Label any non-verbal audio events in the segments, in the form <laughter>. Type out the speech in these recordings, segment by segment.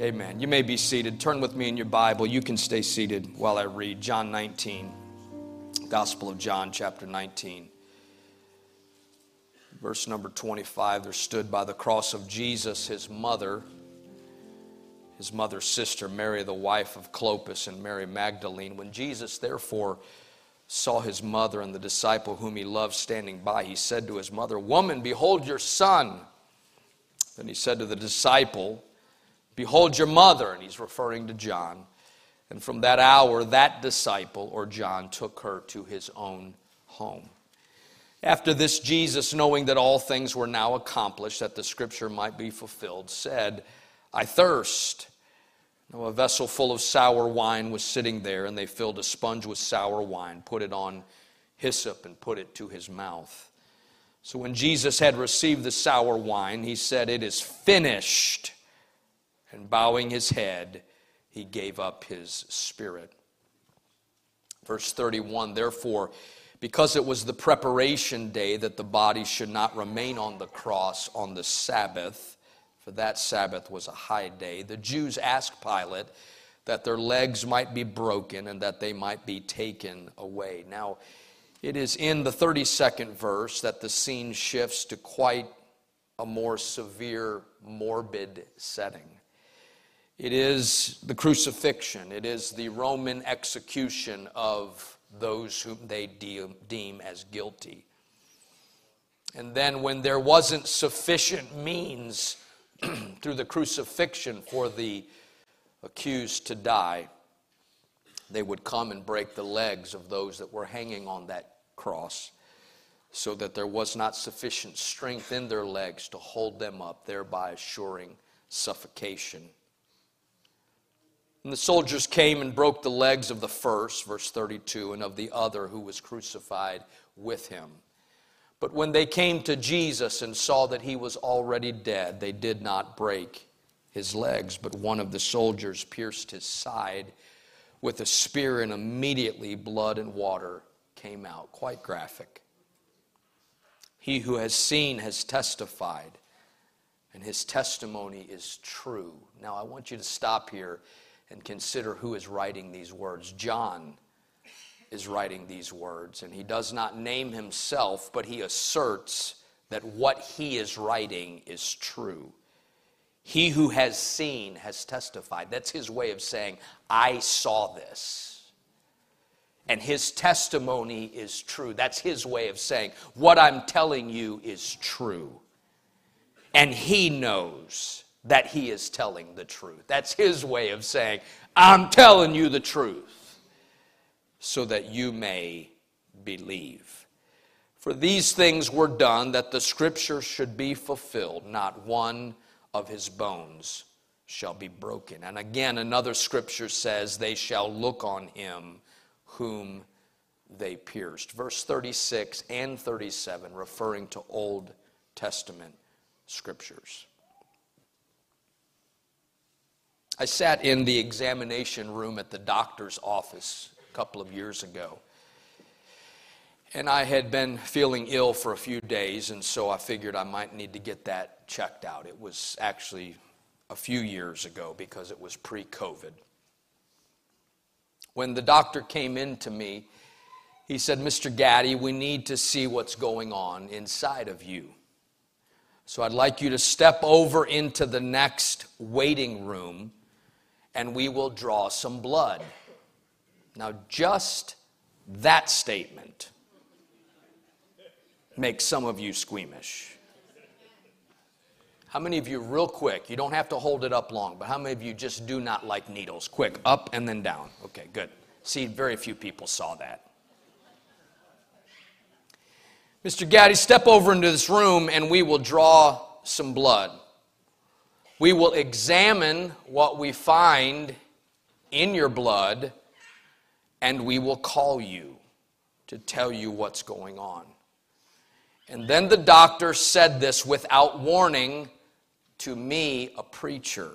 Amen. You may be seated. Turn with me in your Bible. You can stay seated while I read John 19, Gospel of John, chapter 19. Verse number 25 There stood by the cross of Jesus his mother, his mother's sister, Mary, the wife of Clopas, and Mary Magdalene. When Jesus, therefore, saw his mother and the disciple whom he loved standing by, he said to his mother, Woman, behold your son. Then he said to the disciple, Behold your mother, and he's referring to John. And from that hour, that disciple, or John, took her to his own home. After this, Jesus, knowing that all things were now accomplished, that the scripture might be fulfilled, said, I thirst. Now, a vessel full of sour wine was sitting there, and they filled a sponge with sour wine, put it on hyssop, and put it to his mouth. So when Jesus had received the sour wine, he said, It is finished. And bowing his head, he gave up his spirit. Verse 31 Therefore, because it was the preparation day that the body should not remain on the cross on the Sabbath, for that Sabbath was a high day, the Jews asked Pilate that their legs might be broken and that they might be taken away. Now, it is in the 32nd verse that the scene shifts to quite a more severe, morbid setting. It is the crucifixion, it is the Roman execution of those whom they deem as guilty. And then, when there wasn't sufficient means <clears throat> through the crucifixion for the accused to die, they would come and break the legs of those that were hanging on that cross so that there was not sufficient strength in their legs to hold them up, thereby assuring suffocation. And the soldiers came and broke the legs of the first, verse 32, and of the other who was crucified with him. But when they came to Jesus and saw that he was already dead, they did not break his legs, but one of the soldiers pierced his side with a spear, and immediately blood and water came out. Quite graphic. He who has seen has testified, and his testimony is true. Now, I want you to stop here and consider who is writing these words. John is writing these words, and he does not name himself, but he asserts that what he is writing is true. He who has seen has testified. That's his way of saying, I saw this. And his testimony is true. That's his way of saying, what I'm telling you is true. And he knows that he is telling the truth. That's his way of saying, I'm telling you the truth, so that you may believe. For these things were done that the scripture should be fulfilled, not one of his bones shall be broken. And again, another scripture says, They shall look on him whom they pierced. Verse 36 and 37, referring to Old Testament scriptures. I sat in the examination room at the doctor's office a couple of years ago. And I had been feeling ill for a few days, and so I figured I might need to get that checked out. It was actually a few years ago because it was pre COVID. When the doctor came in to me, he said, Mr. Gaddy, we need to see what's going on inside of you. So I'd like you to step over into the next waiting room and we will draw some blood. Now, just that statement makes some of you squeamish. How many of you, real quick, you don't have to hold it up long, but how many of you just do not like needles? Quick, up and then down. Okay, good. See, very few people saw that. Mr. Gaddy, step over into this room and we will draw some blood. We will examine what we find in your blood and we will call you to tell you what's going on. And then the doctor said this without warning to me, a preacher.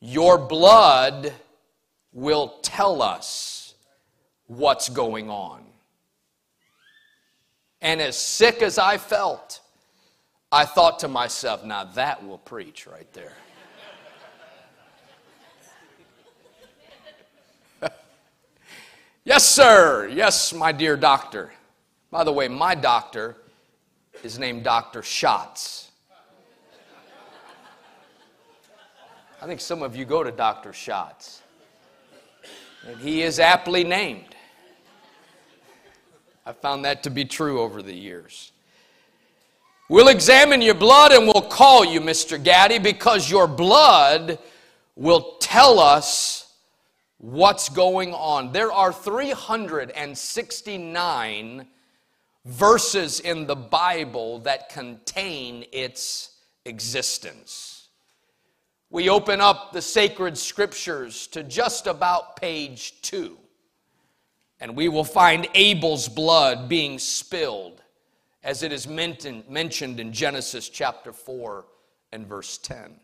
Your blood will tell us what's going on. And as sick as I felt, I thought to myself, now that will preach right there. <laughs> yes, sir. Yes, my dear doctor. By the way, my doctor is named Dr. Schatz. I think some of you go to Dr. Schatz. And he is aptly named. I found that to be true over the years. We'll examine your blood and we'll call you Mr. Gaddy because your blood will tell us what's going on. There are 369 verses in the Bible that contain its existence. We open up the sacred scriptures to just about page two, and we will find Abel's blood being spilled as it is mentioned in Genesis chapter 4 and verse 10.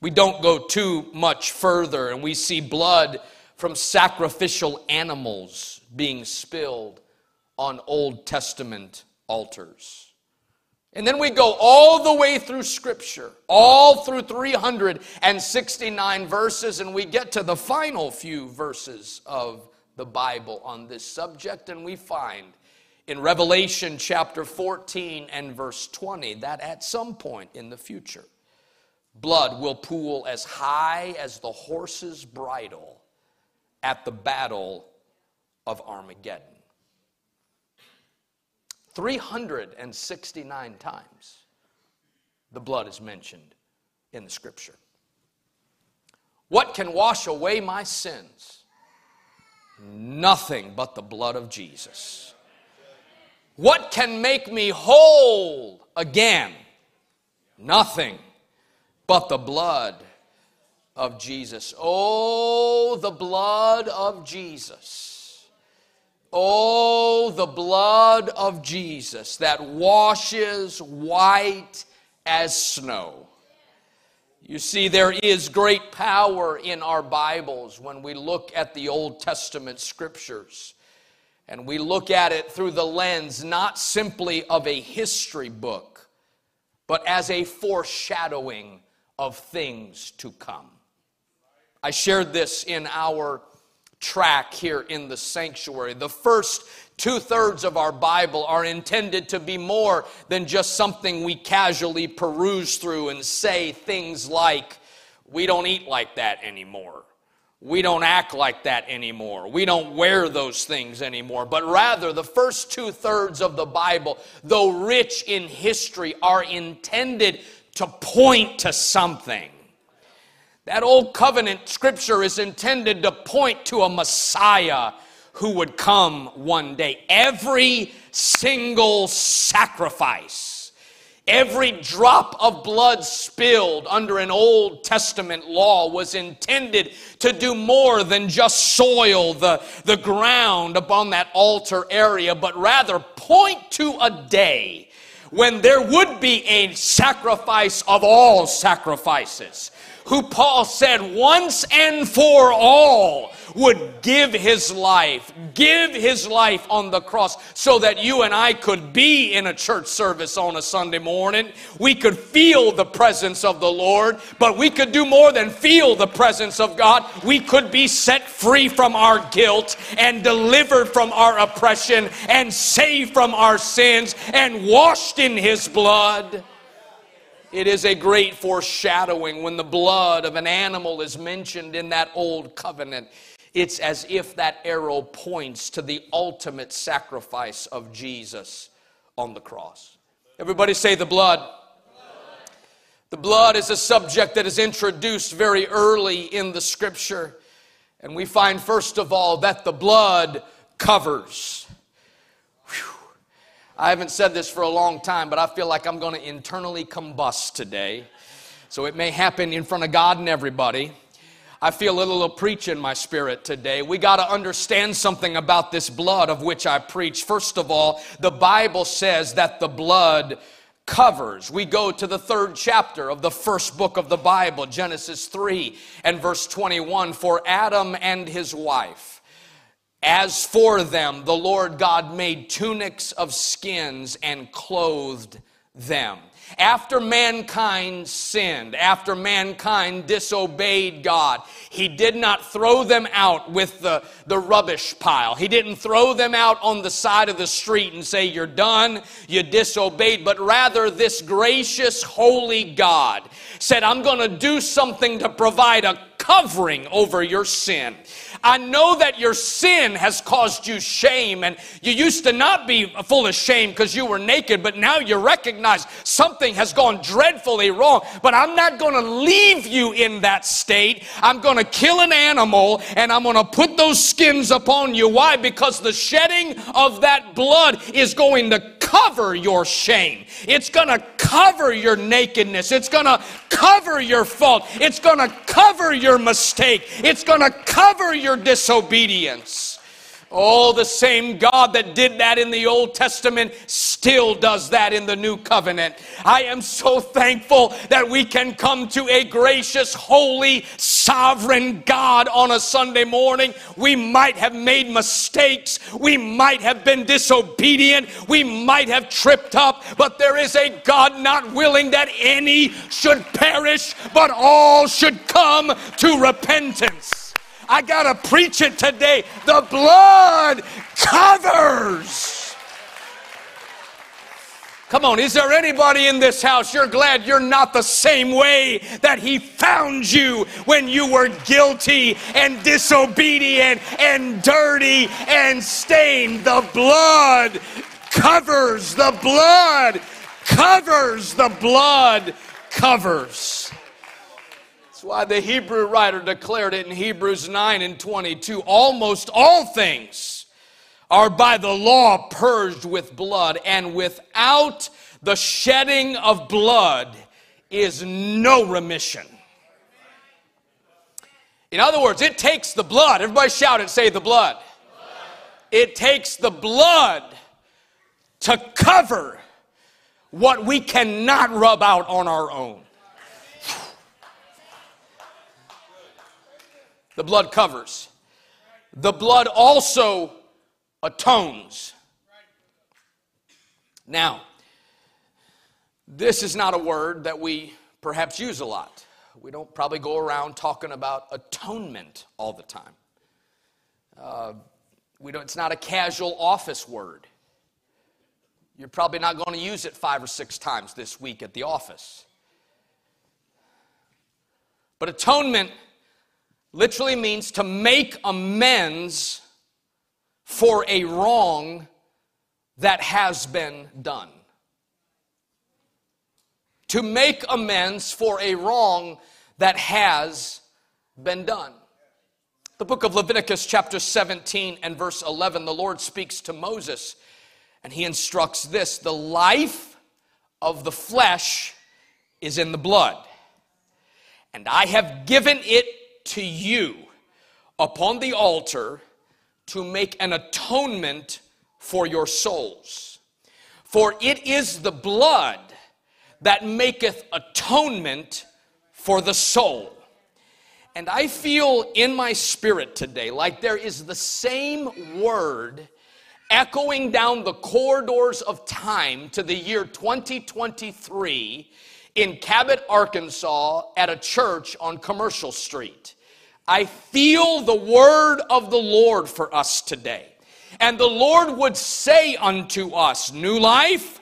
We don't go too much further, and we see blood from sacrificial animals being spilled on Old Testament altars. And then we go all the way through Scripture, all through 369 verses, and we get to the final few verses of the Bible on this subject, and we find in Revelation chapter 14 and verse 20 that at some point in the future, blood will pool as high as the horse's bridle at the battle of Armageddon. 369 times the blood is mentioned in the scripture. What can wash away my sins? Nothing but the blood of Jesus. What can make me whole again? Nothing but the blood of Jesus. Oh, the blood of Jesus. Oh, the blood of Jesus that washes white as snow. You see, there is great power in our Bibles when we look at the Old Testament scriptures. And we look at it through the lens not simply of a history book, but as a foreshadowing of things to come. I shared this in our track here in the sanctuary. The first two thirds of our Bible are intended to be more than just something we casually peruse through and say things like, we don't eat like that anymore. We don't act like that anymore. We don't wear those things anymore. But rather, the first two thirds of the Bible, though rich in history, are intended to point to something. That old covenant scripture is intended to point to a Messiah who would come one day. Every single sacrifice Every drop of blood spilled under an Old Testament law was intended to do more than just soil the, the ground upon that altar area, but rather point to a day when there would be a sacrifice of all sacrifices who Paul said once and for all would give his life, give his life on the cross so that you and I could be in a church service on a Sunday morning. We could feel the presence of the Lord, but we could do more than feel the presence of God. We could be set free from our guilt and delivered from our oppression and saved from our sins and washed in his blood. It is a great foreshadowing when the blood of an animal is mentioned in that old covenant. It's as if that arrow points to the ultimate sacrifice of Jesus on the cross. Everybody say the blood. The blood is a subject that is introduced very early in the scripture. And we find, first of all, that the blood covers. I haven't said this for a long time, but I feel like I'm going to internally combust today. So it may happen in front of God and everybody. I feel a little preach in my spirit today. We got to understand something about this blood of which I preach. First of all, the Bible says that the blood covers. We go to the third chapter of the first book of the Bible, Genesis 3 and verse 21. For Adam and his wife, as for them, the Lord God made tunics of skins and clothed them. after mankind sinned, after mankind disobeyed God, He did not throw them out with the, the rubbish pile. He didn't throw them out on the side of the street and say, You're done, you disobeyed, but rather, this gracious, holy God said, I'm going to do something to provide a covering over your sin. I know that your sin has caused you shame, and you used to not be full of shame because you were naked, but now you recognize something has gone dreadfully wrong. But I'm not going to leave you in that state. I'm going to kill an animal and I'm going to put those skins upon you. Why? Because the shedding of that blood is going to cover your shame. It's going to cover your nakedness. It's going to cover your fault. It's going to cover your mistake. It's going to cover your disobedience. Oh, the same God that did that in the Old Testament still does that in the New Covenant. I am so thankful that we can come to a gracious, holy, sovereign God on a Sunday morning. We might have made mistakes, we might have been disobedient, we might have tripped up, but there is a God not willing that any should perish, but all should come to repentance. I got to preach it today. The blood covers. Come on, is there anybody in this house you're glad you're not the same way that He found you when you were guilty and disobedient and dirty and stained? The blood covers, the blood covers, the blood covers. Why the Hebrew writer declared it in Hebrews 9 and 22 almost all things are by the law purged with blood, and without the shedding of blood is no remission. In other words, it takes the blood. Everybody shout it, say the blood. blood. It takes the blood to cover what we cannot rub out on our own. The blood covers. The blood also atones. Now, this is not a word that we perhaps use a lot. We don't probably go around talking about atonement all the time. Uh, we don't, it's not a casual office word. You're probably not going to use it five or six times this week at the office. But atonement literally means to make amends for a wrong that has been done. To make amends for a wrong that has been done. The book of Leviticus, chapter 17 and verse 11, the Lord speaks to Moses and he instructs this the life of the flesh is in the blood, and I have given it to you upon the altar to make an atonement for your souls. For it is the blood that maketh atonement for the soul. And I feel in my spirit today like there is the same word echoing down the corridors of time to the year 2023 in Cabot, Arkansas, at a church on Commercial Street. I feel the word of the Lord for us today. And the Lord would say unto us, New life,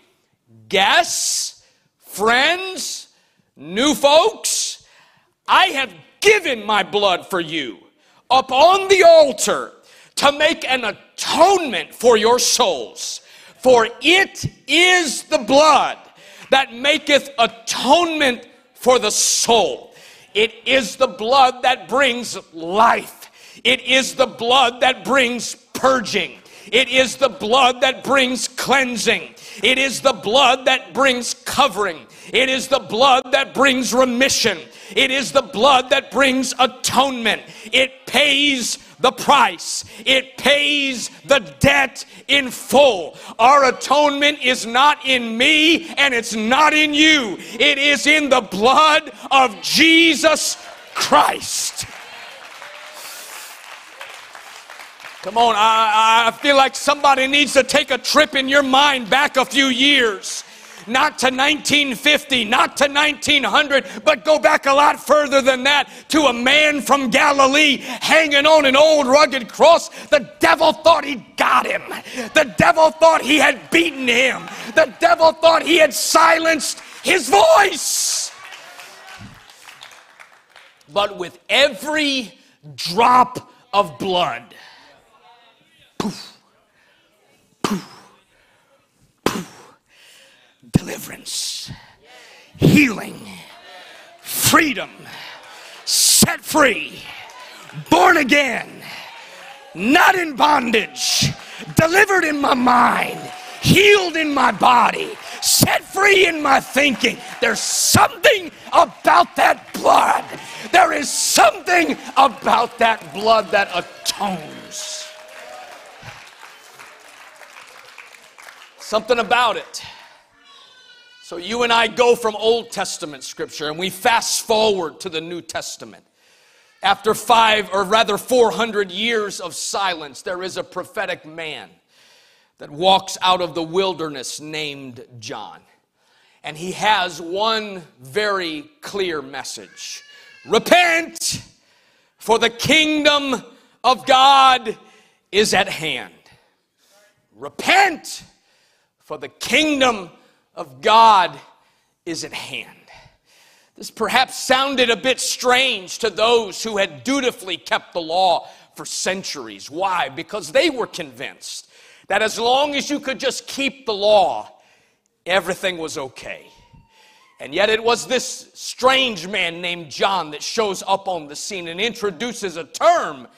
guests, friends, new folks, I have given my blood for you upon the altar to make an atonement for your souls. For it is the blood that maketh atonement for the soul. It is the blood that brings life. It is the blood that brings purging. It is the blood that brings cleansing. It is the blood that brings covering. It is the blood that brings remission. It is the blood that brings atonement. It pays the price, it pays the debt in full. Our atonement is not in me and it's not in you, it is in the blood of Jesus Christ. Come on, I, I feel like somebody needs to take a trip in your mind back a few years not to 1950, not to 1900, but go back a lot further than that to a man from Galilee hanging on an old rugged cross. The devil thought he'd got him. The devil thought he had beaten him. The devil thought he had silenced his voice. But with every drop of blood, poof, deliverance, healing, freedom, set free, born again, not in bondage, delivered in my mind, healed in my body, set free in my thinking. There's something about that blood. There is something about that blood that atones. Something about it. So you and I go from Old Testament scripture and we fast forward to the New Testament. After five, or rather 400 years of silence, there is a prophetic man that walks out of the wilderness named John. And he has one very clear message Repent, for the kingdom of God is at hand. Repent, for the kingdom of God is at hand. This perhaps sounded a bit strange to those who had dutifully kept the law for centuries. Why? Because they were convinced that as long as you could just keep the law, everything was okay. And yet it was this strange man named John that shows up on the scene and introduces a term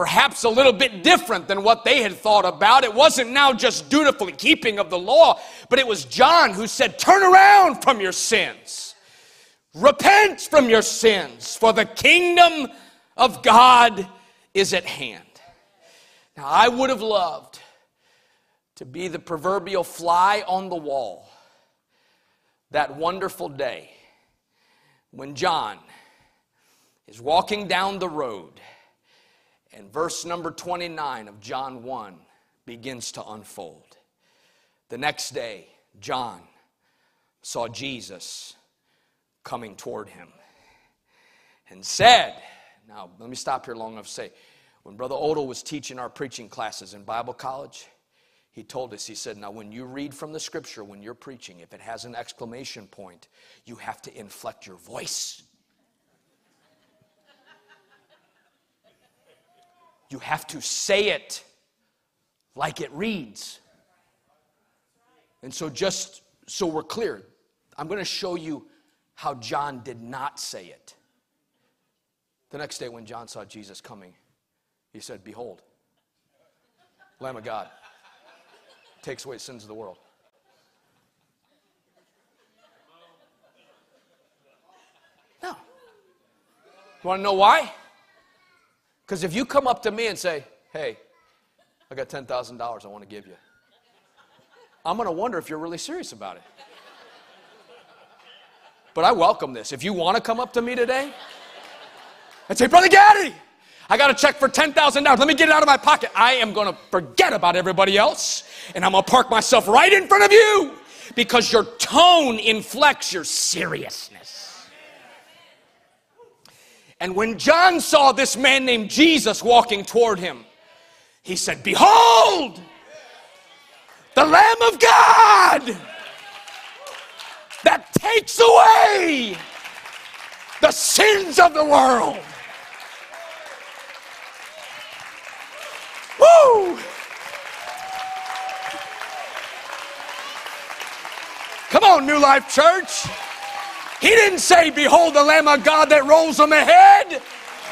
perhaps a little bit different than what they had thought about. It wasn't now just dutifully keeping of the law, but it was John who said, Turn around from your sins, repent from your sins, for the kingdom of God is at hand. Now, I would have loved to be the proverbial fly on the wall that wonderful day when John is walking down the road and verse number 29 of John 1 begins to unfold. The next day, John saw Jesus coming toward him and said, Now, let me stop here long enough to say, when Brother Odell was teaching our preaching classes in Bible college, he told us, he said, now when you read from the scripture, when you're preaching, if it has an exclamation point, you have to inflect your voice. You have to say it like it reads. And so, just so we're clear, I'm going to show you how John did not say it. The next day, when John saw Jesus coming, he said, Behold, Lamb of God takes away sins of the world. No. You want to know why? Because if you come up to me and say, hey, I got $10,000 I want to give you, I'm going to wonder if you're really serious about it. But I welcome this. If you want to come up to me today and say, Brother Gaddy, I got a check for $10,000. Let me get it out of my pocket. I am going to forget about everybody else and I'm going to park myself right in front of you because your tone inflects your seriousness. And when John saw this man named Jesus walking toward him, he said, Behold, the Lamb of God that takes away the sins of the world. Woo! Come on, New Life Church. He didn't say, Behold the Lamb of God that rolls them ahead,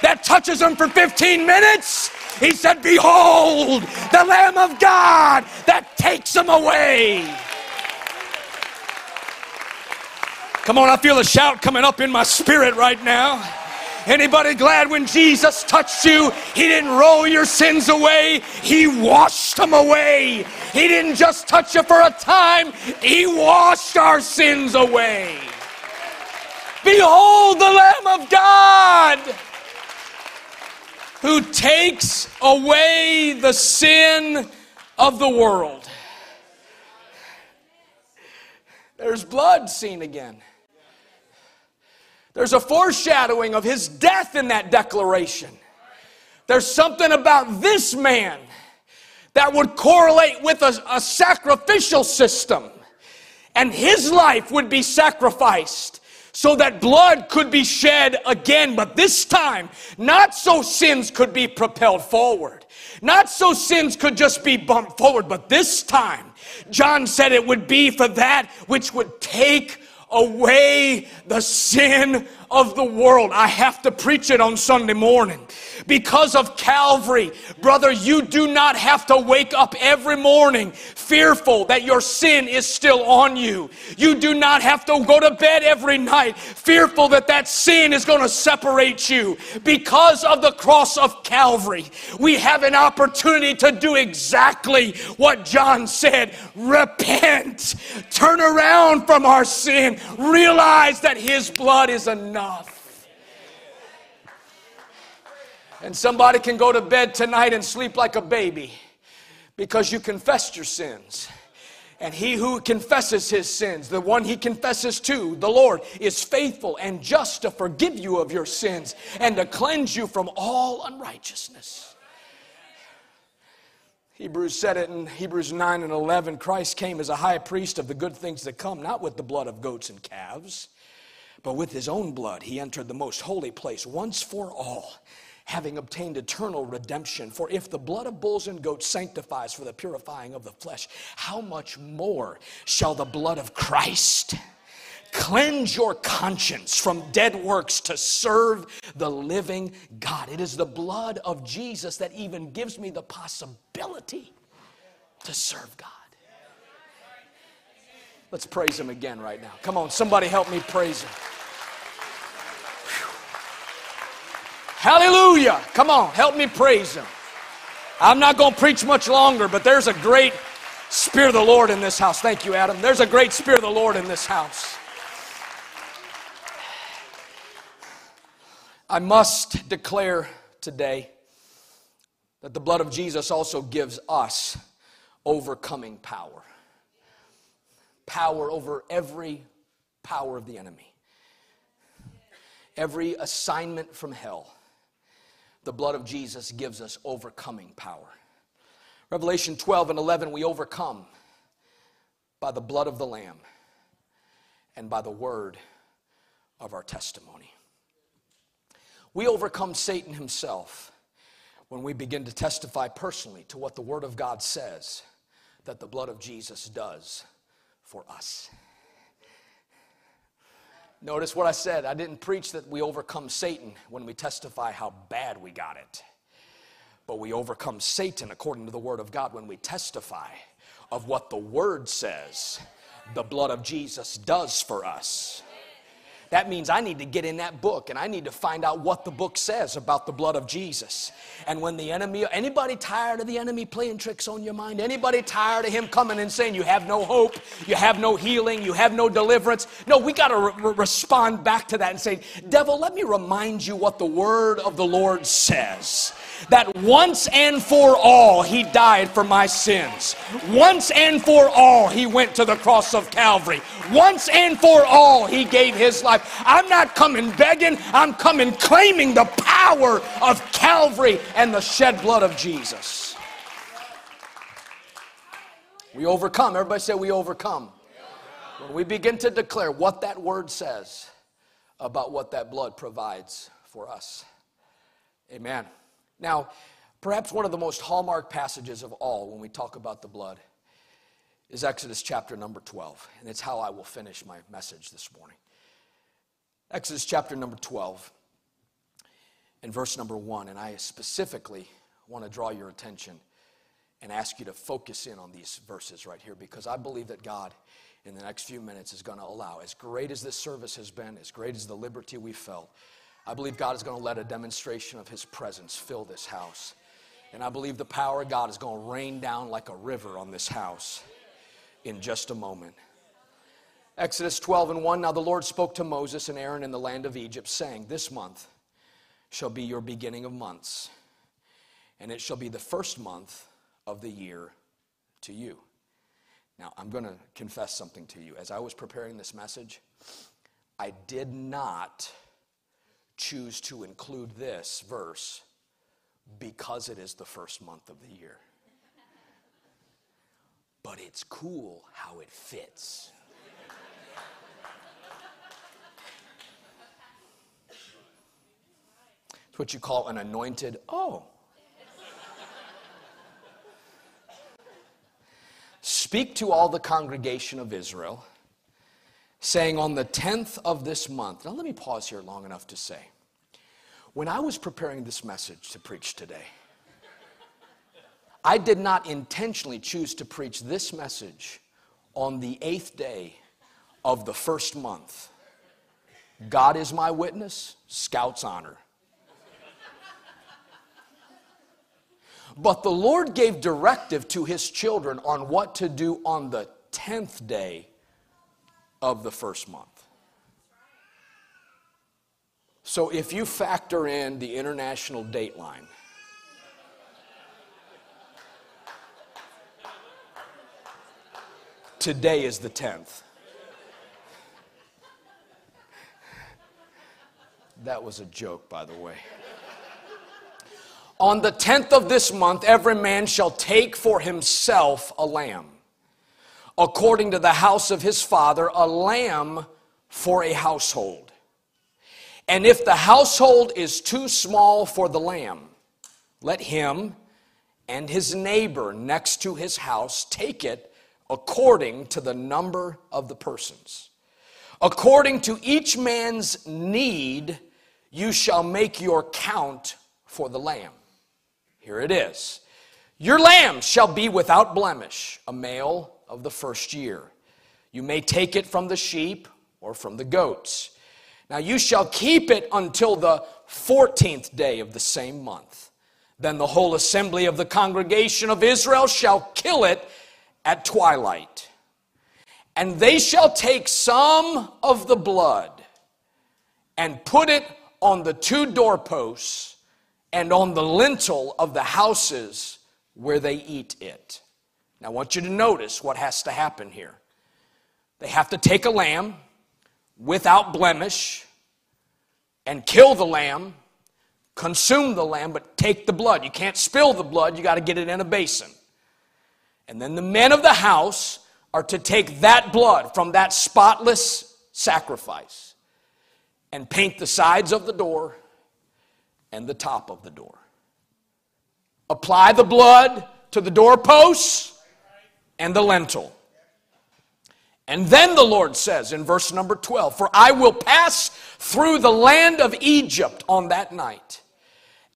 that touches them for 15 minutes. He said, Behold the Lamb of God that takes them away. Come on, I feel a shout coming up in my spirit right now. Anybody glad when Jesus touched you? He didn't roll your sins away, He washed them away. He didn't just touch you for a time, He washed our sins away. Behold the Lamb of God who takes away the sin of the world. There's blood seen again. There's a foreshadowing of his death in that declaration. There's something about this man that would correlate with a, a sacrificial system. And his life would be sacrificed so that blood could be shed again, but this time, not so sins could be propelled forward, not so sins could just be bumped forward, but this time, John said it would be for that which would take away the sin of the world. I have to preach it on Sunday morning. Because of Calvary, brother, you do not have to wake up every morning fearful that your sin is still on you. You do not have to go to bed every night fearful that that sin is going to separate you. Because of the cross of Calvary, we have an opportunity to do exactly what John said repent, turn around from our sin, realize that his blood is enough. And somebody can go to bed tonight and sleep like a baby because you confessed your sins. And he who confesses his sins, the one he confesses to, the Lord, is faithful and just to forgive you of your sins and to cleanse you from all unrighteousness. Hebrews said it in Hebrews 9 and 11 Christ came as a high priest of the good things that come, not with the blood of goats and calves, but with his own blood. He entered the most holy place once for all having obtained eternal redemption. For if the blood of bulls and goats sanctifies for the purifying of the flesh, how much more shall the blood of Christ? Cleanse your conscience from dead works to serve the living God. It is the blood of Jesus that even gives me the possibility to serve God. Let's praise Him again right now. Come on, somebody help me praise Him. Hallelujah. Come on, help me praise Him. I'm not going to preach much longer, but there's a great Spirit of the Lord in this house. Thank you, Adam. There's a great Spirit of the Lord in this house. I must declare today that the blood of Jesus also gives us overcoming power. Power over every power of the enemy, every assignment from hell the blood of Jesus gives us overcoming power. Revelation 12 and 11, we overcome by the blood of the Lamb and by the word of our testimony. We overcome Satan himself when we begin to testify personally to what the Word of God says that the blood of Jesus does for us. Notice what I said. I didn't preach that we overcome Satan when we testify how bad we got it. But we overcome Satan according to the Word of God when we testify of what the Word says the blood of Jesus does for us. That means I need to get in that book and I need to find out what the book says about the blood of Jesus. And when the enemy, anybody tired of the enemy playing tricks on your mind? Anybody tired of him coming and saying you have no hope, you have no healing, you have no deliverance? No, we got to re- respond back to that and say, Devil, let me remind you what the word of the Lord says that once and for all he died for my sins. Once and for all he went to the cross of Calvary. Once and for all he gave his life. I'm not coming begging, I'm coming claiming the power of Calvary and the shed blood of Jesus. We overcome. Everybody say we overcome. When we begin to declare what that word says about what that blood provides for us. Amen. Now, perhaps one of the most hallmark passages of all when we talk about the blood is Exodus chapter number 12, and it's how I will finish my message this morning. Exodus chapter number 12 and verse number 1, and I specifically want to draw your attention and ask you to focus in on these verses right here because I believe that God in the next few minutes is going to allow, as great as this service has been, as great as the liberty we felt, I believe God is going to let a demonstration of His presence fill this house. And I believe the power of God is going to rain down like a river on this house in just a moment. Exodus 12 and 1 Now the Lord spoke to Moses and Aaron in the land of Egypt, saying, This month shall be your beginning of months, and it shall be the first month of the year to you. Now, I'm going to confess something to you. As I was preparing this message, I did not choose to include this verse because it is the first month of the year. But it's cool how it fits. It's what you call an anointed, oh. Speak to all the congregation of Israel, saying, On the 10th of this month. Now, let me pause here long enough to say, when I was preparing this message to preach today, I did not intentionally choose to preach this message on the eighth day of the first month. God is my witness, Scout's honor. But the Lord gave directive to his children on what to do on the 10th day of the first month. So if you factor in the international date line, today is the 10th. That was a joke, by the way. On the 10th of this month, every man shall take for himself a lamb, according to the house of his father, a lamb for a household. And if the household is too small for the lamb, let him and his neighbor next to his house take it according to the number of the persons. According to each man's need, you shall make your count for the lamb. Here it is Your lamb shall be without blemish, a male of the first year. You may take it from the sheep or from the goats. Now you shall keep it until the 14th day of the same month. Then the whole assembly of the congregation of Israel shall kill it at twilight. And they shall take some of the blood and put it on the two doorposts and on the lintel of the houses where they eat it. Now, I want you to notice what has to happen here. They have to take a lamb without blemish and kill the lamb, consume the lamb, but take the blood. You can't spill the blood, you got to get it in a basin. And then the men of the house are to take that blood from that spotless sacrifice and paint the sides of the door and the top of the door. Apply the blood to the doorposts and the lentil. And then the Lord says in verse number 12, For I will pass through the land of Egypt on that night,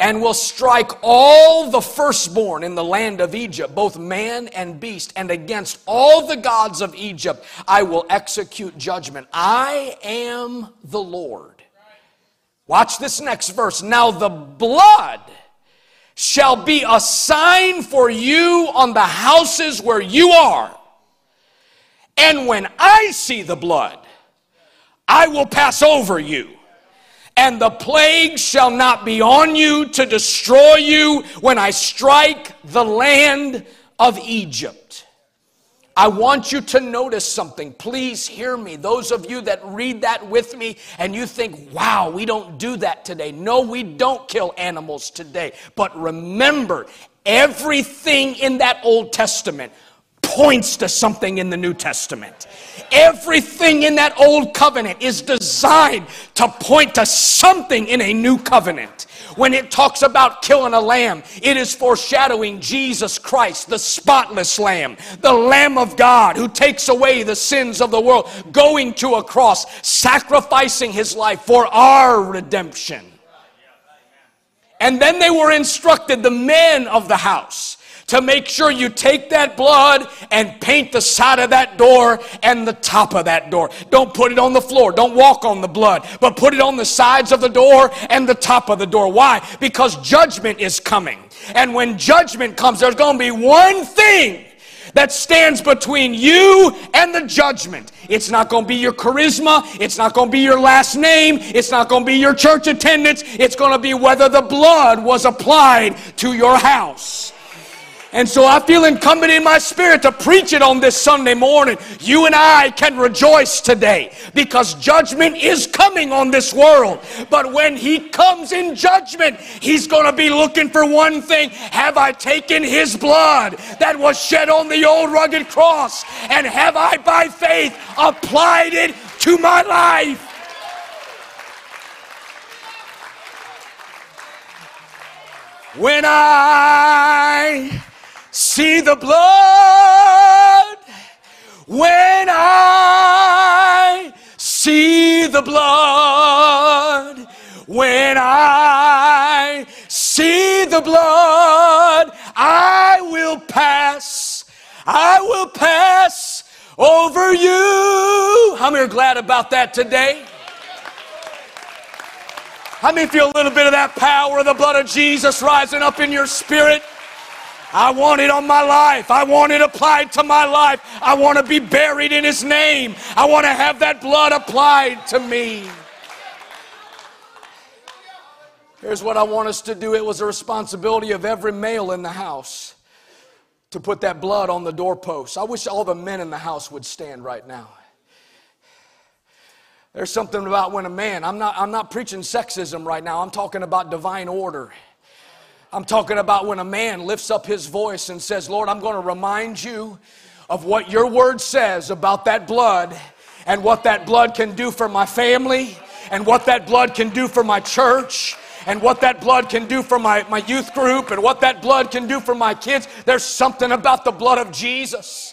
and will strike all the firstborn in the land of Egypt, both man and beast, and against all the gods of Egypt I will execute judgment. I am the Lord. Watch this next verse. Now the blood shall be a sign for you on the houses where you are. And when I see the blood, I will pass over you. And the plague shall not be on you to destroy you when I strike the land of Egypt. I want you to notice something. Please hear me. Those of you that read that with me and you think, wow, we don't do that today. No, we don't kill animals today. But remember, everything in that Old Testament points to something in the New Testament. Everything in that old covenant is designed to point to something in a new covenant. When it talks about killing a lamb, it is foreshadowing Jesus Christ, the spotless lamb, the Lamb of God who takes away the sins of the world, going to a cross, sacrificing his life for our redemption. And then they were instructed, the men of the house, to make sure you take that blood and paint the side of that door and the top of that door. Don't put it on the floor. Don't walk on the blood, but put it on the sides of the door and the top of the door. Why? Because judgment is coming. And when judgment comes, there's going to be one thing that stands between you and the judgment. It's not going to be your charisma. It's not going to be your last name. It's not going to be your church attendance. It's going to be whether the blood was applied to your house. And so I feel incumbent in my spirit to preach it on this Sunday morning. You and I can rejoice today because judgment is coming on this world. But when He comes in judgment, He's going to be looking for one thing Have I taken His blood that was shed on the old rugged cross? And have I, by faith, applied it to my life? When I see the blood when I see the blood. When I see the blood I will pass. I will pass over you. How many are glad about that today? How many feel a little bit of that power of the blood of Jesus rising up in your spirit I want it on my life. I want it applied to my life. I want to be buried in His name. I want to have that blood applied to me. Here's what I want us to do it was a responsibility of every male in the house to put that blood on the doorpost. I wish all the men in the house would stand right now. There's something about when a man, I'm not, I'm not preaching sexism right now, I'm talking about divine order. I'm talking about when a man lifts up his voice and says, Lord, I'm going to remind you of what your word says about that blood and what that blood can do for my family and what that blood can do for my church and what that blood can do for my, my youth group and what that blood can do for my kids. There's something about the blood of Jesus.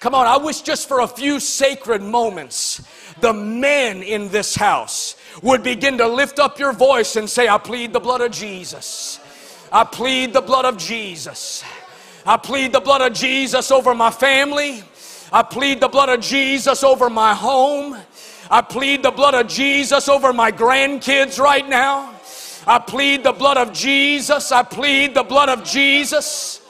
Come on, I wish just for a few sacred moments, the men in this house would begin to lift up your voice and say, I plead the blood of Jesus. I plead the blood of Jesus. I plead the blood of Jesus over my family. I plead the blood of Jesus over my home. I plead the blood of Jesus over my grandkids right now. I plead the blood of Jesus. I plead the blood of Jesus.